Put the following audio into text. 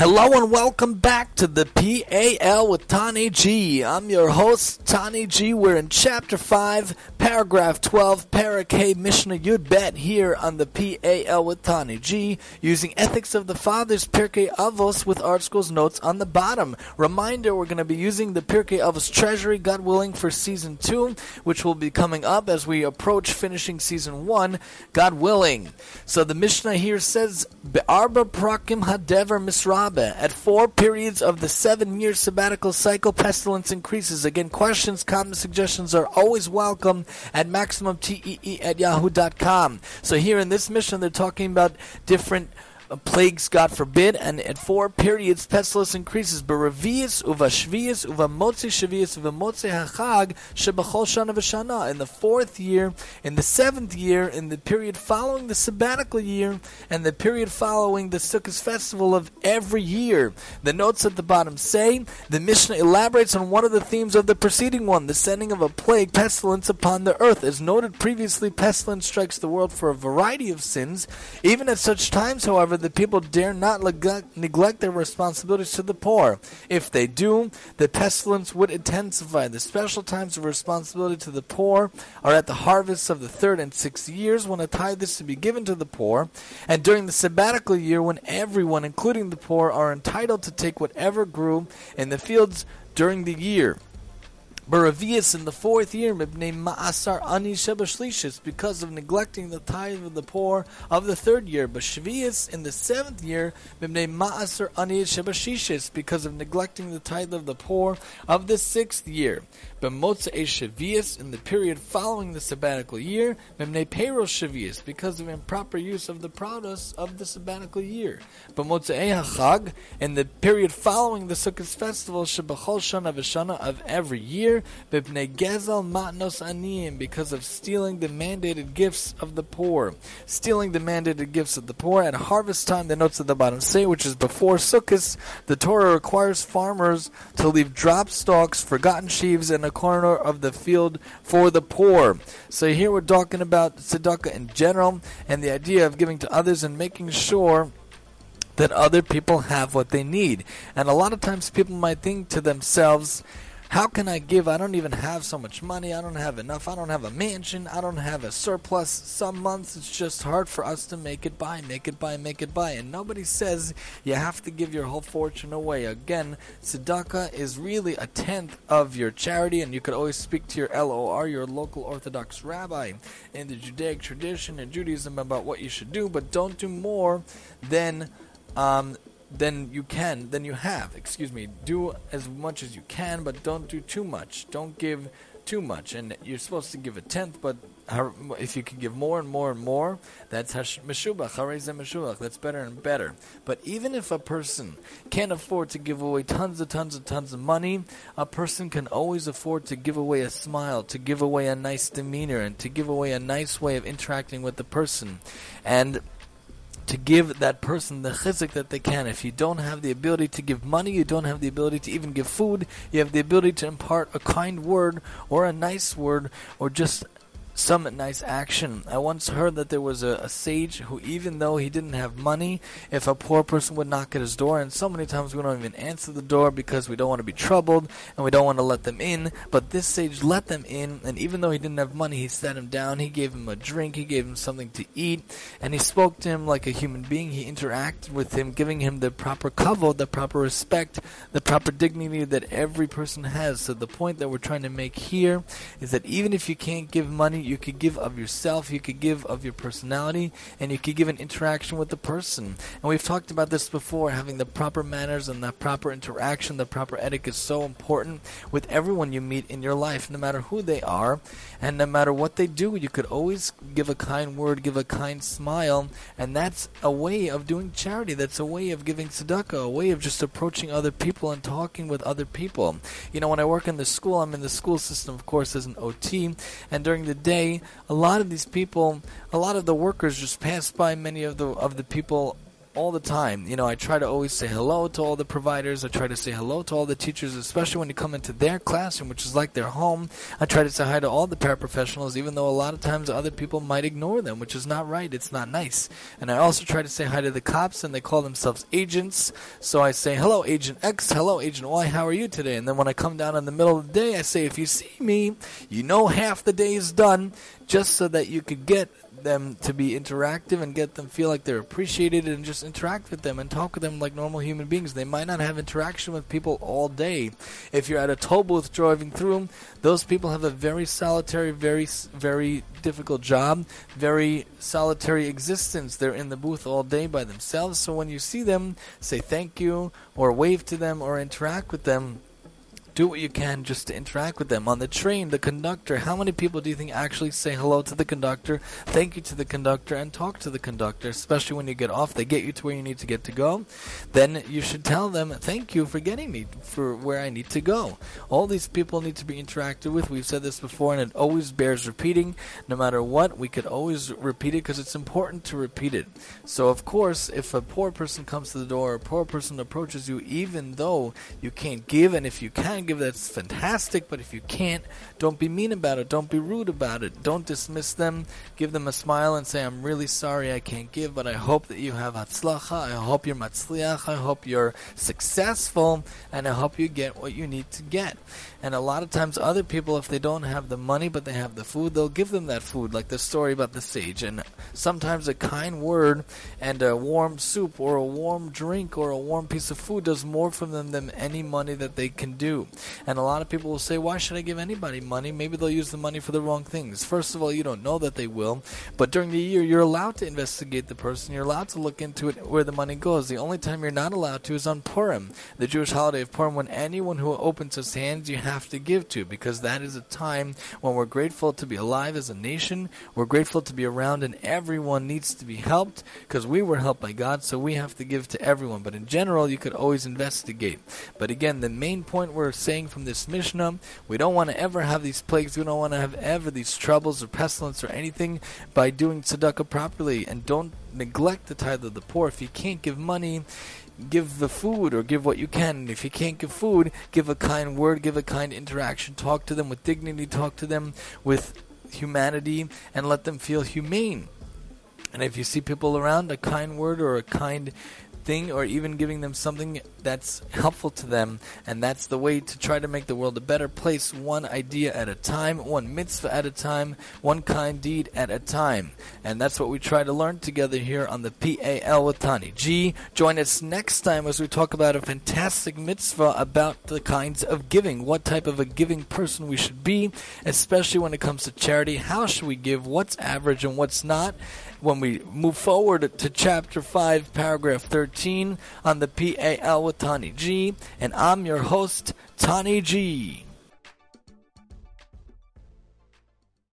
Hello and welcome back to the PAL with Tani G. I'm your host, Tani G. We're in Chapter 5, Paragraph 12, Parak Mishnah Yud Bet here on the PAL with Tani G, using Ethics of the Fathers, Pirkei Avos, with ArtScroll's notes on the bottom. Reminder, we're going to be using the Pirkei Avos Treasury, God willing, for Season 2, which will be coming up as we approach finishing Season 1, God willing. So the Mishnah here says, Be'arba prakim hadever At four periods of the seven-year sabbatical cycle, pestilence increases. Again, questions, comments, suggestions are always welcome at maximumtee at yahoo.com. So here in this Mishnah, they're talking about different plagues, God forbid, and at four periods pestilence increases. Uva motzi shvius, uva motzi hachag, shebachol shana v'shana. In the fourth year, in the seventh year, in the period following the sabbatical year, and the period following the Sukkot festival of every year. The notes at the bottom say, the Mishnah elaborates on one of the themes of the preceding one, the sending of a plague, pestilence upon the earth. As noted previously, pestilence strikes the world for a variety of sins. Even at such times, however, the people dare not neglect their responsibilities to the poor. If they do, the pestilence would intensify. The special times of responsibility to the poor are at the harvests of the third and sixth years, when a tithe is to be given to the poor, and during the sabbatical year, when everyone, including the poor, are entitled to take whatever grew in the fields during the year. Baravias in the fourth year, Ma'asar Ani Shebashlishis, because of neglecting the tithe of the poor of the third year. Bashvias in the seventh year, Ma'asar Ani Shebashishis, because of neglecting the tithe of the poor of the sixth year. B'motzei Shavias in the period following the sabbatical year, Memne Peiros Shavias, because of improper use of the produce of the sabbatical year. B'motzei Hachag in the period following the Sukkot festival, Shebachol Shana V'Shana of every year, B'bnei Gezel Matnos Aniyim, because of stealing the mandated gifts of the poor. Stealing the mandated gifts of the poor at harvest time, the notes at the bottom say, which is before Sukkot, the Torah requires farmers to leave drop stalks, forgotten sheaves, and corner of the field for the poor. So here we're talking about tzedakah in general and the idea of giving to others and making sure that other people have what they need. And a lot of times people might think to themselves, how can I give? I don't even have so much money. I don't have enough. I don't have a mansion. I don't have a surplus. Some months it's just hard for us to make it by, make it by, make it by. And nobody says you have to give your whole fortune away. Again, tzedakah is really a tenth of your charity, and you could always speak to your LOR, your local Orthodox rabbi, in the Judaic tradition and Judaism about what you should do, but don't do more than. Um, then you can, then you have. Excuse me. Do as much as you can, but don't do too much. Don't give too much. And you're supposed to give a tenth, but if you can give more and more and more, that's meshubach, meshubach. That's better and better. But even if a person can't afford to give away tons and tons and tons of money, a person can always afford to give away a smile, to give away a nice demeanor, and to give away a nice way of interacting with the person. And to give that person the chizik that they can. If you don't have the ability to give money, you don't have the ability to even give food, you have the ability to impart a kind word or a nice word or just some nice action. I once heard that there was a, a, sage who, even though he didn't have money, if a poor person would knock at his door, and so many times we don't even answer the door because we don't want to be troubled and we don't want to let them in, but this sage let them in, and even though he didn't have money, he sat him down, he gave him a drink, he gave him something to eat, and he spoke to him like a human being. He interacted with him, giving him the proper kavod, the proper respect, the proper dignity that every person has. So the point that we're trying to make here is that even if you can't give money, you could give of yourself, you could give of your personality, and you could give an interaction with the person. And we've talked about this before, having the proper manners and the proper interaction, the proper etiquette is so important with everyone you meet in your life, no matter who they are, and no matter what they do, you could always give a kind word, give a kind smile, and that's a way of doing charity. That's a way of giving tzedakah, a way of just approaching other people and talking with other people. You know, when I work in the school, I'm in the school system, of course, as an OT, and during the day, a lot of these people, a lot of the workers just pass by many of the of the people all the time. You know, I try to always say hello to all the providers. I try to say hello to all the teachers, especially when you come into their classroom, which is like their home. I try to say hi to all the paraprofessionals, even though a lot of times other people might ignore them, which is not right. It's not nice. And I also try to say hi to the cops, and they call themselves agents. So I say, hello, Agent X. Hello, Agent Y. How are you today? And then when I come down in the middle of the day, I say, if you see me, you know half the day is done, just so that you could get them to be interactive and get them feel like they're appreciated and just interact with them and talk with them like normal human beings. They might not have interaction with people all day. If you're at a toll booth driving through, those people have a very solitary, very very difficult job, very solitary existence. They're in the booth all day by themselves. So when you see them, say thank you or wave to them or interact with them do what you can just to interact with them. On the train, the conductor, how many people do you think actually say hello to the conductor, thank you to the conductor, and talk to the conductor, especially when you get off? They get you to where you need to get to go. Then you should tell them, thank you for getting me for where I need to go. All these people need to be interacted with. We've said this before, and it always bears repeating. No matter what, we could always repeat it because it's important to repeat it. So, of course, if a poor person comes to the door, a poor person approaches you, even though you can't give, and if you can give, that's fantastic. But if you can't, don't be mean about it. Don't be rude about it. Don't dismiss them. Give them a smile and say, I'm really sorry I can't give, but I hope that you have hatzlacha. I hope you're matzliach. I hope you're successful. And I hope you get what you need to get. And a lot of times, other people, if they don't have the money but they have the food, they'll give them that food, like the story about the sage. And sometimes a kind word and a warm soup or a warm drink or a warm piece of food does more for them than any money that they can do. And a lot of people will say, Why should I give anybody money? Maybe they'll use the money for the wrong things. First of all, you don't know that they will. But during the year, you're allowed to investigate the person. You're allowed to look into it where the money goes. The only time you're not allowed to is on Purim, the Jewish holiday of Purim, when anyone who opens his hands, you have to give to, because that is a time when we're grateful to be alive as a nation. We're grateful to be around, and everyone needs to be helped, because we were helped by God, so we have to give to everyone. But in general, you could always investigate. But again, the main point we're saying from this Mishnah. We don't want to ever have these plagues. We don't want to have ever these troubles or pestilence or anything by doing tzedakah properly. And don't neglect the tithe of the poor. If you can't give money, give the food or give what you can. And if you can't give food, give a kind word, give a kind interaction. Talk to them with dignity, talk to them with humanity, and let them feel humane. And if you see people around, a kind word or a kind thing or even giving them something that's helpful to them. And that's the way to try to make the world a better place, one idea at a time, one mitzvah at a time, one kind deed at a time. And that's what we try to learn together here on the PAL with Tani G. Join us next time as we talk about a fantastic mitzvah about the kinds of giving, what type of a giving person we should be, especially when it comes to charity. How should we give? What's average and what's not? When we move forward to chapter 5, paragraph 13 on the PAL with Tani G. And I'm your host, Tani G.